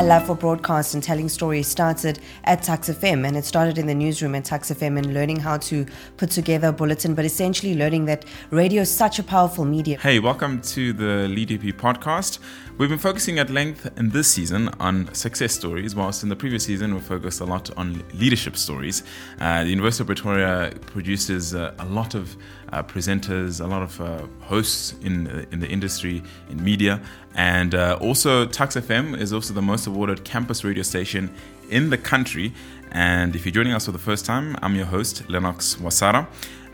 my love for broadcast and telling stories started at Tuks FM, and it started in the newsroom at Tuks FM and learning how to put together a bulletin, but essentially learning that radio is such a powerful medium. Hey, welcome to the LeadUP podcast. We've been focusing at length in this season on success stories, whilst in the previous season we focused a lot on leadership stories. Uh, the University of Pretoria produces uh, a lot of uh, presenters, a lot of uh, hosts in in the industry, in media, and uh, also Tuks FM is also the most awarded campus radio station in the country. And if you're joining us for the first time, I'm your host Lennox Wasara.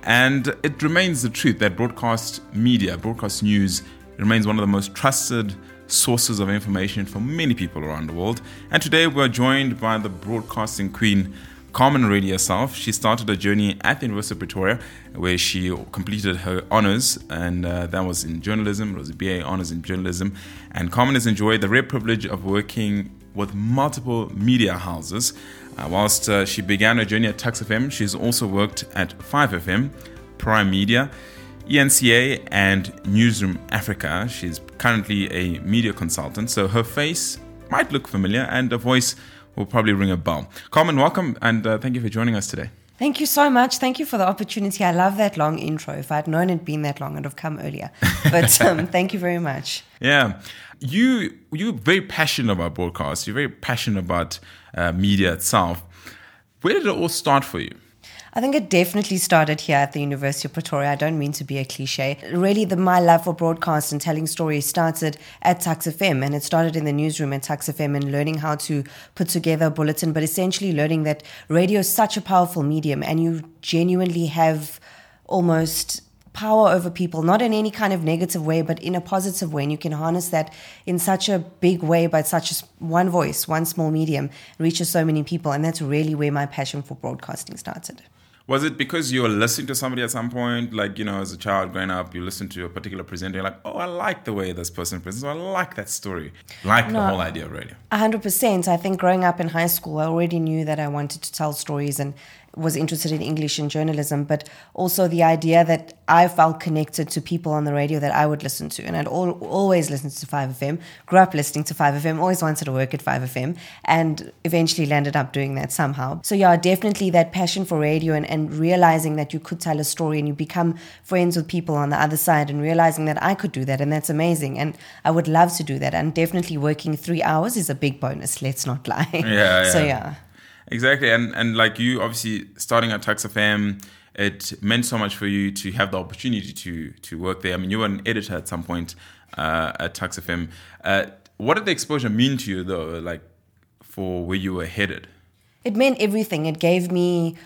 And it remains the truth that broadcast media, broadcast news, remains one of the most trusted sources of information for many people around the world. And today we're joined by the broadcasting queen, Carmen Reddy herself. She started a journey at the University of Pretoria where she completed her honors, and uh, that was in journalism. It was a BA honors in journalism. And Carmen has enjoyed the rare privilege of working with multiple media houses. Uh, whilst uh, she began her journey at Tuks FM, she's also worked at 5FM, Prime Media, ENCA, and Newsroom Africa. She's currently a media consultant, so her face might look familiar and her voice will probably ring a bell. Carmen, welcome and uh, thank you for joining us today. Thank you so much. Thank you for the opportunity. I love that long intro. If I'd known it'd been that long, I'd have come earlier. But um, thank you very much. Yeah, you you're very passionate about broadcast. You're very passionate about uh, media itself. Where did it all start for you? I think it definitely started here at the University of Pretoria. I don't mean to be a cliche. Really, the, my love for broadcast and telling stories started at Tuks FM, and it started in the newsroom at Tuks FM and learning how to put together a bulletin, but essentially learning that radio is such a powerful medium, and you genuinely have almost power over people, not in any kind of negative way, but in a positive way. And you can harness that in such a big way by such one voice, one small medium, reaches so many people. And that's really where my passion for broadcasting started. Was it because you were listening to somebody at some point, like, you know, as a child growing up, you listen to a particular presenter, you're like, oh, I like the way this person presents, I like that story, like no, the whole idea of radio? 100%. I think growing up in high school, I already knew that I wanted to tell stories and was interested in English and journalism, but also the idea that I felt connected to people on the radio that I would listen to. And I'd all, always listened to 5FM, grew up listening to 5FM, always wanted to work at 5FM, and eventually landed up doing that somehow. So, yeah, definitely that passion for radio and, and realizing that you could tell a story and you become friends with people on the other side and realizing that I could do that. And that's amazing. And I would love to do that. And definitely working three hours is a big bonus, let's not lie. Yeah. yeah. so, yeah. Exactly, and and like you, obviously starting at Tuks FM, it meant so much for you to have the opportunity to to work there. I mean, you were an editor at some point uh, at Tuks FM. Uh, what did the exposure mean to you, though? Like for where you were headed? It meant everything. It gave me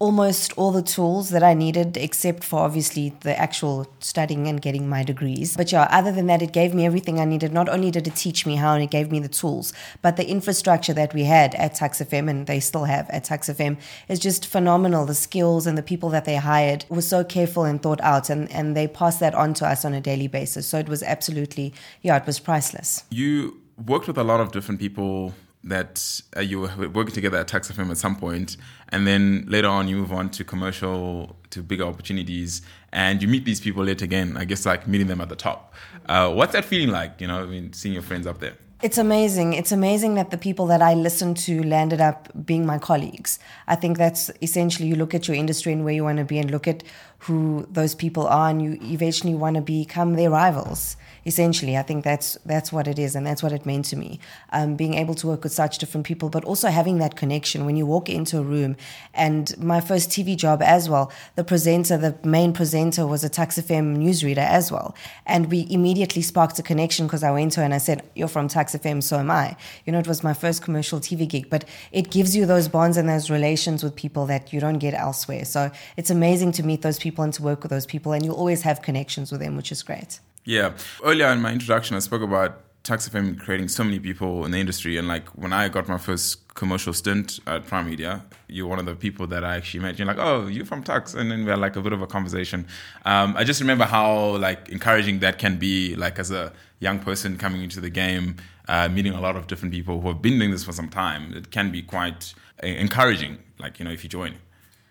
almost all the tools that I needed, except for obviously the actual studying and getting my degrees. But yeah, other than that, it gave me everything I needed. Not only did it teach me how and it gave me the tools, but the infrastructure that we had at Tuks FM and they still have at Tuks FM is just phenomenal. The skills and the people that they hired were so careful and thought out, and, and they passed that on to us on a daily basis. So it was absolutely, yeah, it was priceless. You worked with a lot of different people that uh, you were working together at Tuks FM at some point, and then later on you move on to commercial, to bigger opportunities, and you meet these people later again. I guess like meeting them at the top. Uh, what's that feeling like? You know, I mean, seeing your friends up there. It's amazing. It's amazing that the people that I listened to landed up being my colleagues. I think that's essentially you look at your industry and where you want to be and look at who those people are and you eventually want to become their rivals essentially i think that's that's what it is and that's what it meant to me um, being able to work with such different people but also having that connection when you walk into a room and my first tv job as well the presenter the main presenter was a Tuks FM newsreader as well and we immediately sparked a connection because i went to her and i said you're from Tuks FM so am i you know it was my first commercial tv gig but it gives you those bonds and those relations with people that you don't get elsewhere so it's amazing to meet those people and to work with those people, and you'll always have connections with them, which is great. Yeah. Earlier in my introduction, I spoke about Tuks FM creating so many people in the industry. And like when I got my first commercial stint at Prime Media, you're one of the people that I actually met. You're like, oh, you're from Tuks. And then we had like a bit of a conversation. Um, I just remember how like encouraging that can be, like as a young person coming into the game, uh, meeting a lot of different people who have been doing this for some time. It can be quite uh, encouraging, like, you know, if you join.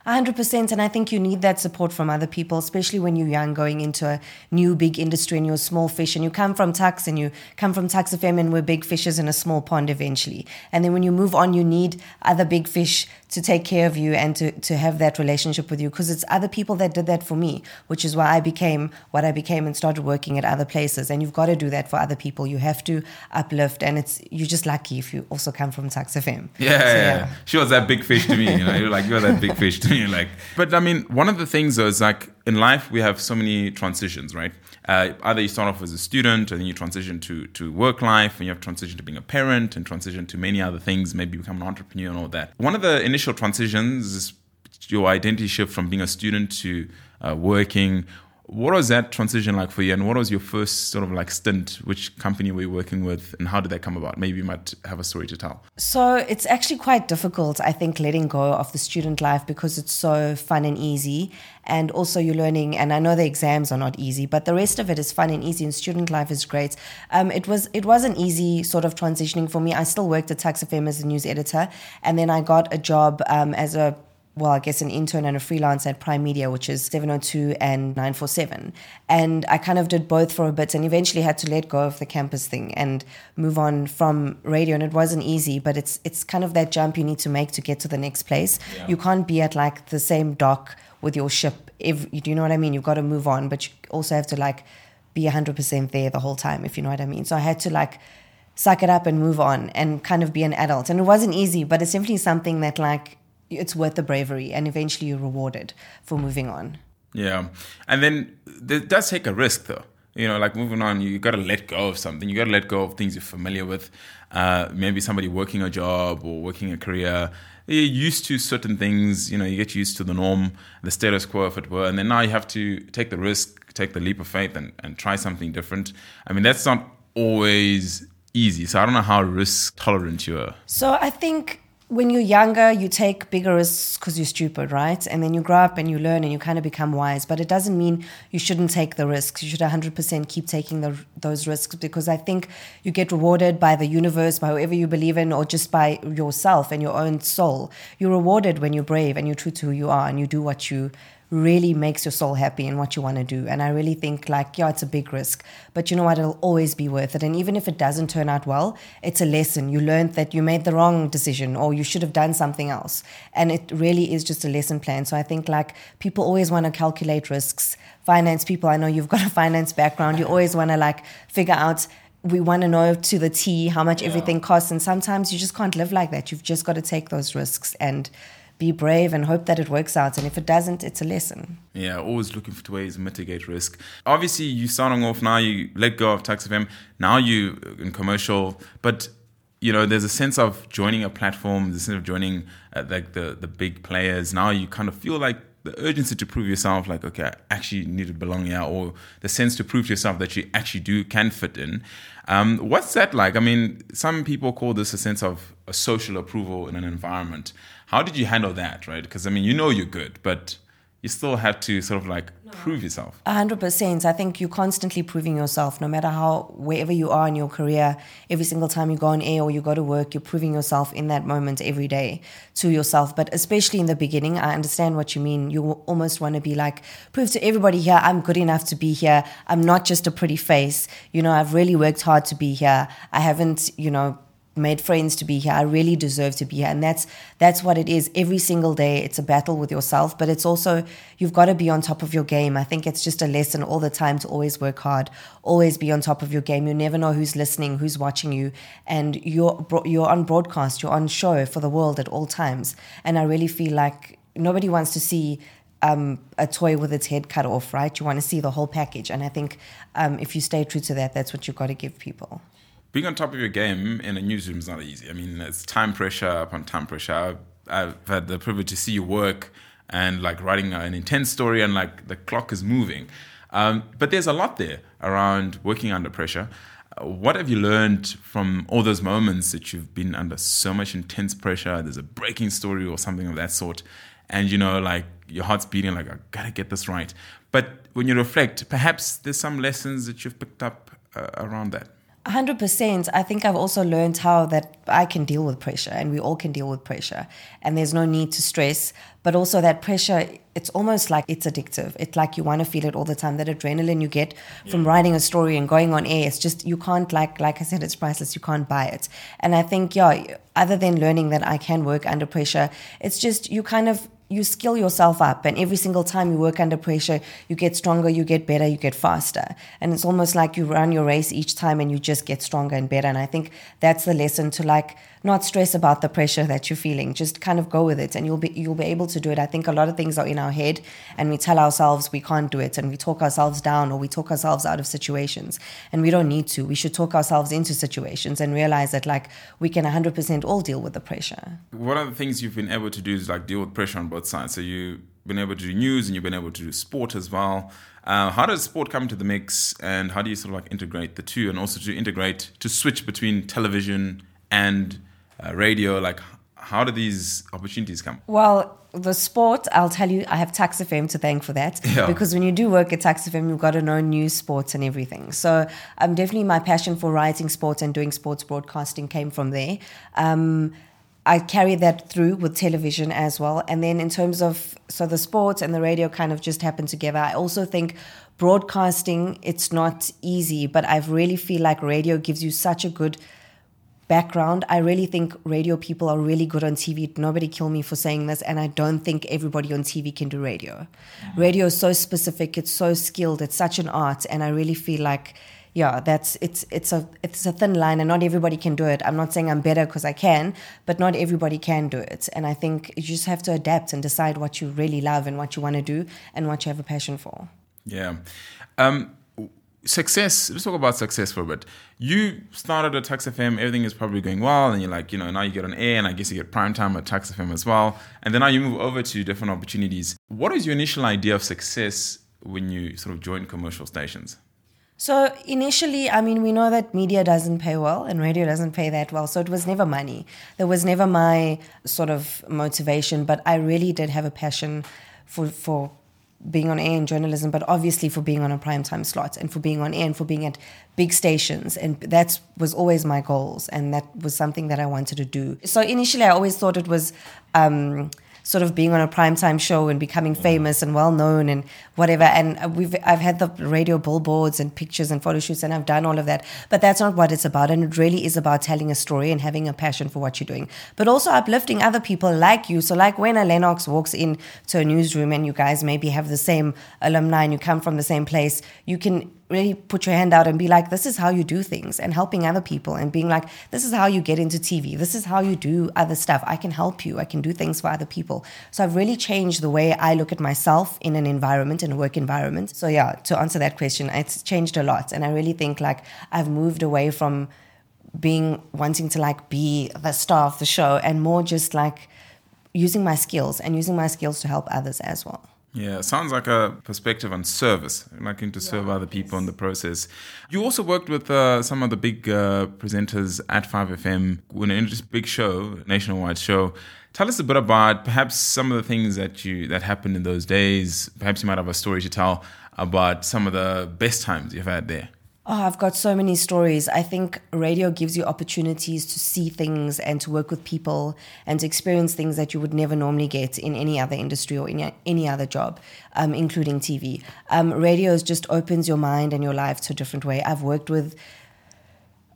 100% and i think you need that support from other people especially when you're young going into a new big industry and you're a small fish and you come from Tuks and you come from Tuks FM and we're big fishes in a small pond eventually. And then when you move on you need other big fish to take care of you and to, to have that relationship with you because it's other people that did that for me which is why i became what i became and started working at other places. And you've got to do that for other people. You have to uplift and it's you're just lucky if you also come from Tuks FM yeah, so, yeah, yeah. she was that big fish to me you know you're like you're that big fish to me like but i mean one of the things though is like in life we have so many transitions right? Uh, either you start off as a student and then you transition to to work life and you have transition to being a parent and transition to many other things maybe become an entrepreneur and all that. One of the initial transitions is your identity shift from being a student to uh, working what was that transition like for you? And what was your first sort of like stint? Which company were you working with? And how did that come about? Maybe you might have a story to tell. So it's actually quite difficult i think letting go of the student life because it's so fun and easy. And also you're learning and i know the exams are not easy but the rest of it is fun and easy and student life is great. Um, it was it was an easy sort of transitioning for me. I still worked at Tuks FM as a news editor. And then i got a job um, as a well, I guess an intern and a freelance at Prime Media, which is 702 and 947. And I kind of did both for a bit and eventually had to let go of the campus thing and move on from radio. And it wasn't easy, but it's it's kind of that jump you need to make to get to the next place. Yeah. You can't be at like the same dock with your ship. If do you know what I mean? You've got to move on, but you also have to like be 100% there the whole time, if you know what I mean. So I had to like suck it up and move on and kind of be an adult. And it wasn't easy, but it's definitely something that like it's worth the bravery and eventually you're rewarded for moving on. Yeah. And then it does take a risk though. You know, like moving on, you got to let go of something. You got to let go of things you're familiar with. Uh, maybe somebody working a job or working a career. You're used to certain things. You know, you get used to the norm, the status quo, if it were. And then now you have to take the risk, take the leap of faith, and, and try something different. I mean, that's not always easy. So I don't know how risk tolerant you are. So I think when you're younger, you take bigger risks because you're stupid, right? And then you grow up and you learn and you kind of become wise. But it doesn't mean you shouldn't take the risks. You should 100% keep taking the, those risks because I think you get rewarded by the universe, by whoever you believe in, or just by yourself and your own soul. You're rewarded when you're brave and you're true to who you are and you do what you really makes your soul happy and what you want to do. And I really think like, yeah, it's a big risk, but you know what? It'll always be worth it. And even if it doesn't turn out well, it's a lesson. You learned that you made the wrong decision or you should have done something else. And it really is just a lesson plan. So I think like people always want to calculate risks. Finance people, I know you've got a finance background. You always want to like figure out we want to know to the T how much yeah. everything costs. And sometimes you just can't live like that. You've just got to take those risks and be brave and hope that it works out. And if it doesn't, it's a lesson. Yeah, always looking for ways to mitigate risk. Obviously, you starting off now, you let go of Tuks FM. Now you in commercial, but you know, there's a sense of joining a platform, a sense of joining uh, like the the big players. Now you kind of feel like the urgency to prove yourself, like okay, I actually need to belong here, or the sense to prove to yourself that you actually do can fit in. Um, what's that like? I mean, some people call this a sense of a social approval in an environment. How did you handle that, right? Because I mean, you know you're good, but you still have to sort of like no. prove yourself. A hundred percent. I think you're constantly proving yourself, no matter how wherever you are in your career. Every single time you go on air or you go to work, you're proving yourself in that moment every day to yourself. But especially in the beginning, I understand what you mean. You almost want to be like, prove to everybody here, I'm good enough to be here. I'm not just a pretty face. You know, I've really worked hard to be here. I haven't, you know made friends to be here. I really deserve to be here. And that's that's what it is. Every single day it's a battle with yourself, but it's also you've got to be on top of your game. I think it's just a lesson all the time to always work hard, always be on top of your game. You never know who's listening, who's watching you, and you're you're on broadcast, you're on show for the world at all times. And I really feel like nobody wants to see um, a toy with its head cut off, right? You want to see the whole package. And I think um, if you stay true to that, that's what you've got to give people being on top of your game in a newsroom is not easy. I mean, it's time pressure upon time pressure. I've, had the privilege to see you work and like writing an intense story, and like the clock is moving. Um, but there's a lot there around working under pressure. Uh, what have you learned from all those moments that you've been under so much intense pressure? There's a breaking story or something of that sort, and you know, like your heart's beating, like I gotta get this right. But when you reflect, perhaps there's some lessons that you've picked up uh, around that. 100%. I think I've also learned how that I can deal with pressure and we all can deal with pressure. And there's no need to stress. But also, that pressure, it's almost like it's addictive. It's like you want to feel it all the time. That adrenaline you get yeah. from writing a story and going on air, it's just, you can't, like, like I said, it's priceless. You can't buy it. And I think, yeah, other than learning that I can work under pressure, it's just you kind of you skill yourself up and every single time you work under pressure you get stronger you get better you get faster. And it's almost like you run your race each time and you just get stronger and better. And i think that's the lesson to like not stress about the pressure that you're feeling. Just kind of go with it and you'll be you'll be able to do it. I think a lot of things are in our head and we tell ourselves we can't do it and we talk ourselves down or we talk ourselves out of situations. And we don't need to. We should talk ourselves into situations and realize that like we can 100% all deal with the pressure. One of the things you've been able to do is like deal with pressure on both sides. So you've been able to do news and you've been able to do sport as well. Uh, how does sport come into the mix and how do you sort of like integrate the two and also to integrate to switch between television and uh, radio? Like, how do these opportunities come? Well, the sport, I'll tell you, I have Tuks FM to thank for that. Yeah. Because when you do work at Tuks FM, you've got to know news, sports, and everything. So, um, definitely my passion for writing sports and doing sports broadcasting came from there. Um, I carry that through with television as well. And then in terms of so the sports and the radio kind of just happen together. I also think broadcasting it's not easy, but I really feel like radio gives you such a good background. I really think radio people are really good on TV. Nobody kill me for saying this, and I don't think everybody on TV can do radio. Mm-hmm. Radio is so specific, it's so skilled, it's such an art, and I really feel like yeah, that's it's it's a it's a thin line, and not everybody can do it. I'm not saying I'm better because I can, but not everybody can do it. And I think you just have to adapt and decide what you really love and what you want to do and what you have a passion for. Yeah. Um, success let's talk about success for a bit you started at Tuks FM everything is probably going well and you're like you know now you get on air and i guess you get prime time at Tuks FM as well and then now you move over to different opportunities what is your initial idea of success when you sort of join commercial stations so initially, I mean, we know that media doesn't pay well and radio doesn't pay that well. So it was never money. There was never my sort of motivation, but I really did have a passion for, for being on air in journalism, but obviously for being on a prime time slot and for being on air and for being at big stations. And that was always my goals. And that was something that I wanted to do. So initially, I always thought it was. Um, sort of being on a primetime show and becoming mm. famous and well known and whatever. And we've I've had the radio billboards and pictures and photo shoots and I've done all of that. But that's not what it's about. And it really is about telling a story and having a passion for what you're doing. But also uplifting other people like you. So like when a Lennox walks in to a newsroom and you guys maybe have the same alumni and you come from the same place, you can really put your hand out and be like, this is how you do things, and helping other people and being like, this is how you get into TV. This is how you do other stuff. I can help you. I can do things for other people. So I've really changed the way I look at myself in an environment, in a work environment. So yeah, to answer that question, it's changed a lot. And I really think like I've moved away from being wanting to like be the star of the show and more just like using my skills and using my skills to help others as well. Yeah, sounds like a perspective on service, liking to serve yeah, other people yes. in the process. You also worked with uh, some of the big uh, presenters at 5FM when in a big show, nationwide show. Tell us a bit about perhaps some of the things that you that happened in those days. Perhaps you might have a story to tell about some of the best times you've had there. Oh, I've got so many stories. I think radio gives you opportunities to see things and to work with people and to experience things that you would never normally get in any other industry or in any other job, um, including TV. Um, radio just opens your mind and your life to a different way. I've worked with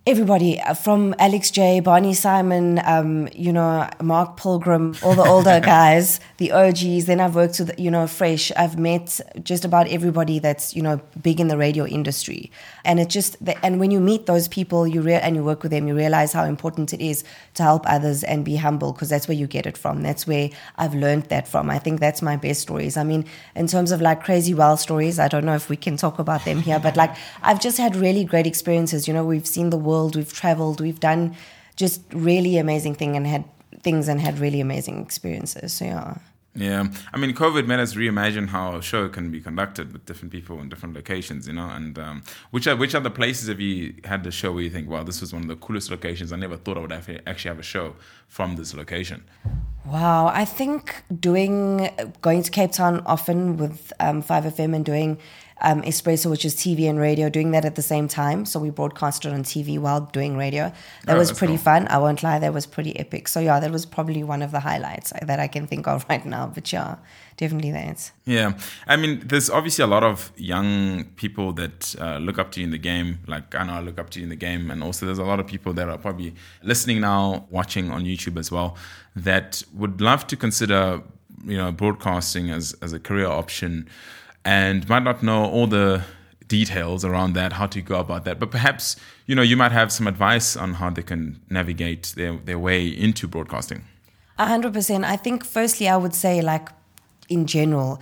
everybody uh, from Alex Jay, Barney Simon, um, you know, Mark Pilgrim, all the older guys, the OGs. Then I've worked with, you know, Fresh. I've met just about everybody that's, you know, big in the radio industry. And it just, and when you meet those people, you and you work with them, you realize how important it is to help others and be humble because that's where you get it from. That's where I've learned that from. I think that's my best stories. I mean, in terms of like crazy well stories, I don't know if we can talk about them here, but like I've just had really great experiences. You know, we've seen the world world, we've traveled, we've done just really amazing thing and had things and had really amazing experiences. So yeah. Yeah, I mean, COVID made us reimagine how a show can be conducted with different people in different locations, you know. And um, which are which are the places have you had the show where you think, wow, this was one of the coolest locations? I never thought I would actually have a show from this location. Wow, I think doing going to Cape Town often with um, 5FM and doing um, Expresso, which is TV and radio, doing that at the same time. So we broadcasted on TV while doing radio. That Oh, was pretty cool. fun. I won't lie, that was pretty epic. So yeah, that was probably one of the highlights that I can think of right now. But yeah, definitely that. Yeah, I mean, there's obviously a lot of young people that uh, look up to you in the game. Like I know I look up to you in the game, and also there's a lot of people that are probably listening now, watching on YouTube as well, that would love to consider, you know, broadcasting as as a career option, and might not know all the details around that, how to go about that. But perhaps you know you might have some advice on how they can navigate their their way into broadcasting. A hundred percent. I think firstly I would say like in general,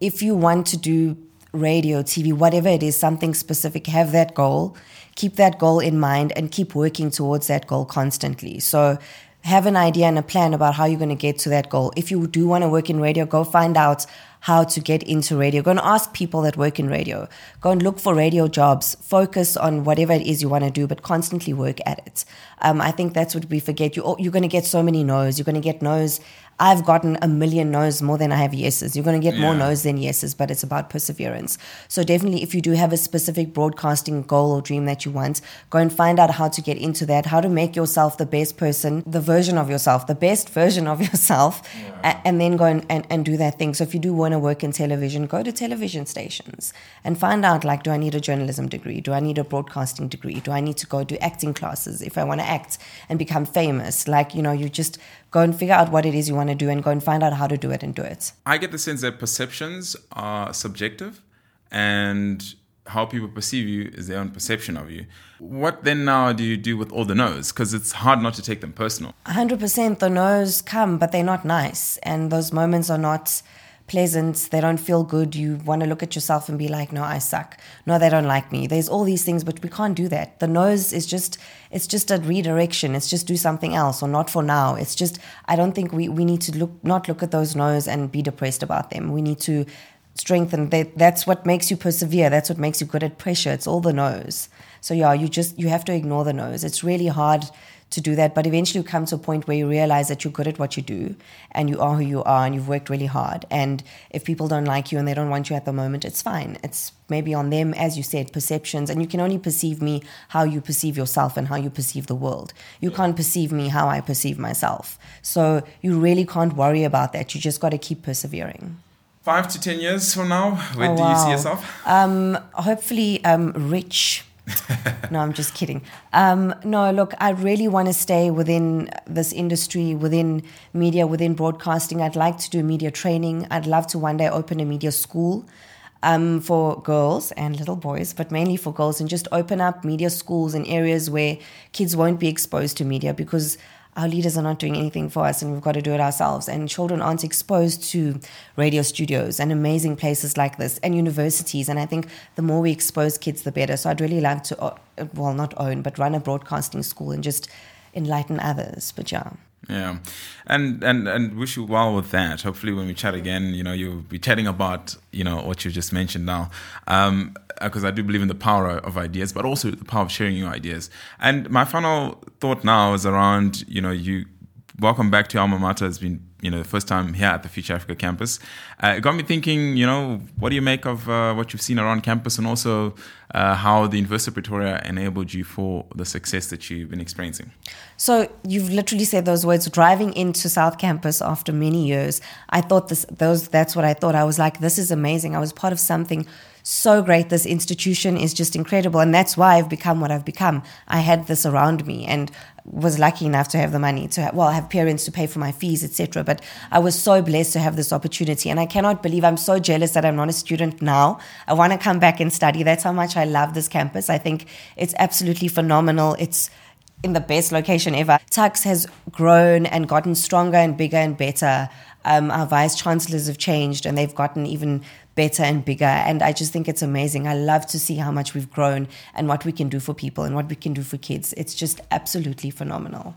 if you want to do radio, TV, whatever it is, something specific, have that goal, keep that goal in mind and keep working towards that goal constantly. So have an idea and a plan about how you're going to get to that goal. If you do want to work in radio, go find out how to get into radio. Go and ask people that work in radio. Go and look for radio jobs. Focus on whatever it is you want to do, but constantly work at it. Um, I think that's what we forget. You, you're going to get so many no's. You're going to get no's. I've gotten a million no's more than I have yeses. You're going to get more Yeah. no's than yeses, but it's about perseverance. So definitely, if you do have a specific broadcasting goal or dream that you want, go and find out how to get into that, how to make yourself the best person, the version of yourself, the best version of yourself, a- and then go and, and, and do that thing. So if you do want to work in television, go to television stations and find out like, do I need a journalism degree? Do I need a broadcasting degree? Do I need to go do acting classes if I want to act and become famous? Like, you know, you just go and figure out what it is you want to do and go and find out how to do it and do it. I get the sense that perceptions are subjective and how people perceive you is their own perception of you. What then now do you do with all the no's? Because it's hard not to take them personal. 100% the no's come, but they're not nice. And those moments are not pleasant. They don't feel good. You want to look at yourself and be like, no, I suck. No, they don't like me. There's all these things, but we can't do that. The no's is just, it's just a redirection. It's just do something else or not for now. It's just, I don't think we, we need to look, not look at those no's and be depressed about them. We need to strengthen that. That's what makes you persevere. That's what makes you good at pressure. It's all the no's. So yeah, you just, you have to ignore the no's. It's really hard to do that. But eventually you come to a point where you realize that you're good at what you do and you are who you are and you've worked really hard. And if people don't like you and they don't want you at the moment, it's fine. It's maybe on them, as you said, perceptions. And you can only perceive me how you perceive yourself and how you perceive the world. You can't perceive me how I perceive myself. So you really can't worry about that. You just got to keep persevering. Five to 10 years from now, where Oh, do you see yourself? Um, hopefully, um, rich. No, I'm just kidding. Um, no, look, I really want to stay within this industry, within media, within broadcasting. I'd like to do media training. I'd love to one day open a media school um, for girls and little boys, but mainly for girls, and just open up media schools in areas where kids won't be exposed to media because our leaders are not doing anything for us and we've got to do it ourselves. And children aren't exposed to radio studios and amazing places like this and universities. And I think the more we expose kids, the better. So I'd really like to, uh, well, not own, but run a broadcasting school and just enlighten others. But yeah. Yeah, and and and wish you well with that. Hopefully, when we chat again, you know, you'll be chatting about you know what you just mentioned now, um, uh, because I do believe in the power of ideas, but also the power of sharing your ideas. And my final thought now is around you know you welcome back to alma mater has been you know the first time here at the Future Africa campus. Uh, it got me thinking. You know, what do you make of uh, what you've seen around campus, and also uh, how the University of Pretoria enabled you for the success that you've been experiencing? So you've literally said those words. Driving into South Campus after many years, I thought this. Those. That's what I thought. I was like, this is amazing. I was part of something so great. This institution is just incredible, and that's why I've become what I've become. I had this around me, and was lucky enough to have the money to have, well have parents to pay for my fees etc but i was so blessed to have this opportunity and i cannot believe i'm so jealous that i'm not a student now i want to come back and study that's how much i love this campus i think it's absolutely phenomenal it's in the best location ever. Tuks has grown and gotten stronger and bigger and better. Um, our vice chancellors have changed and they've gotten even better and bigger. And I just think it's amazing. I love to see how much we've grown and what we can do for people and what we can do for kids. It's just absolutely phenomenal.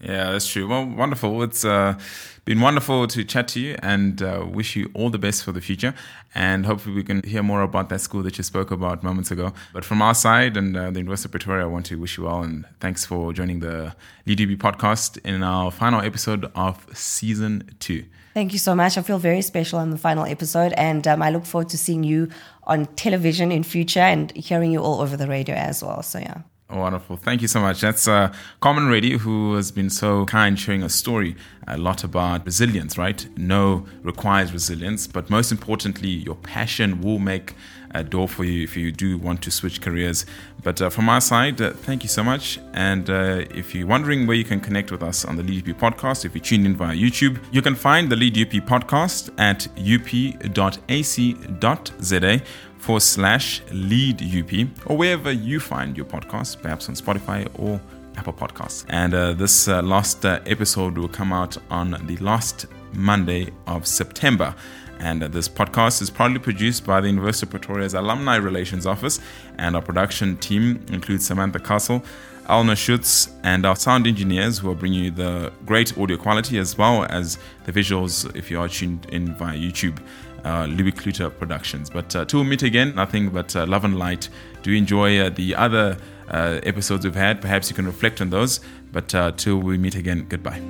Yeah, that's true. Well, wonderful. It's uh, been wonderful to chat to you and uh, wish you all the best for the future. And hopefully, we can hear more about that school that you spoke about moments ago. But from our side and uh, the University of Pretoria, I want to wish you well and thanks for joining the LeadUP podcast in our final episode of season two. Thank you so much. I feel very special on the final episode, and um, I look forward to seeing you on television in future and hearing you all over the radio as well. So, yeah. Wonderful. Thank you so much. That's uh, Carmen Reddy, who has been so kind sharing a story a lot about resilience, right? No requires resilience, but most importantly, your passion will make door for you if you do want to switch careers. But uh, from our side, uh, thank you so much. And uh, if you're wondering where you can connect with us on the Lead UP podcast, if you tuned in via YouTube, you can find the Lead UP podcast at up.ac.za forward slash lead UP or wherever you find your podcast, perhaps on Spotify or Apple Podcasts. And uh, this uh, last uh, episode will come out on the last Monday of September. And uh, this podcast is proudly produced by the University of Pretoria's Alumni Relations Office, and our production team includes Samantha Castle, Alna Schutz, and our sound engineers who are bringing you the great audio quality as well as the visuals if you are tuned in via YouTube uh, Louis Productions. But uh, till we meet again, nothing but uh, love and light. Do enjoy uh, the other uh, episodes we've had. Perhaps you can reflect on those. But till we meet again, goodbye.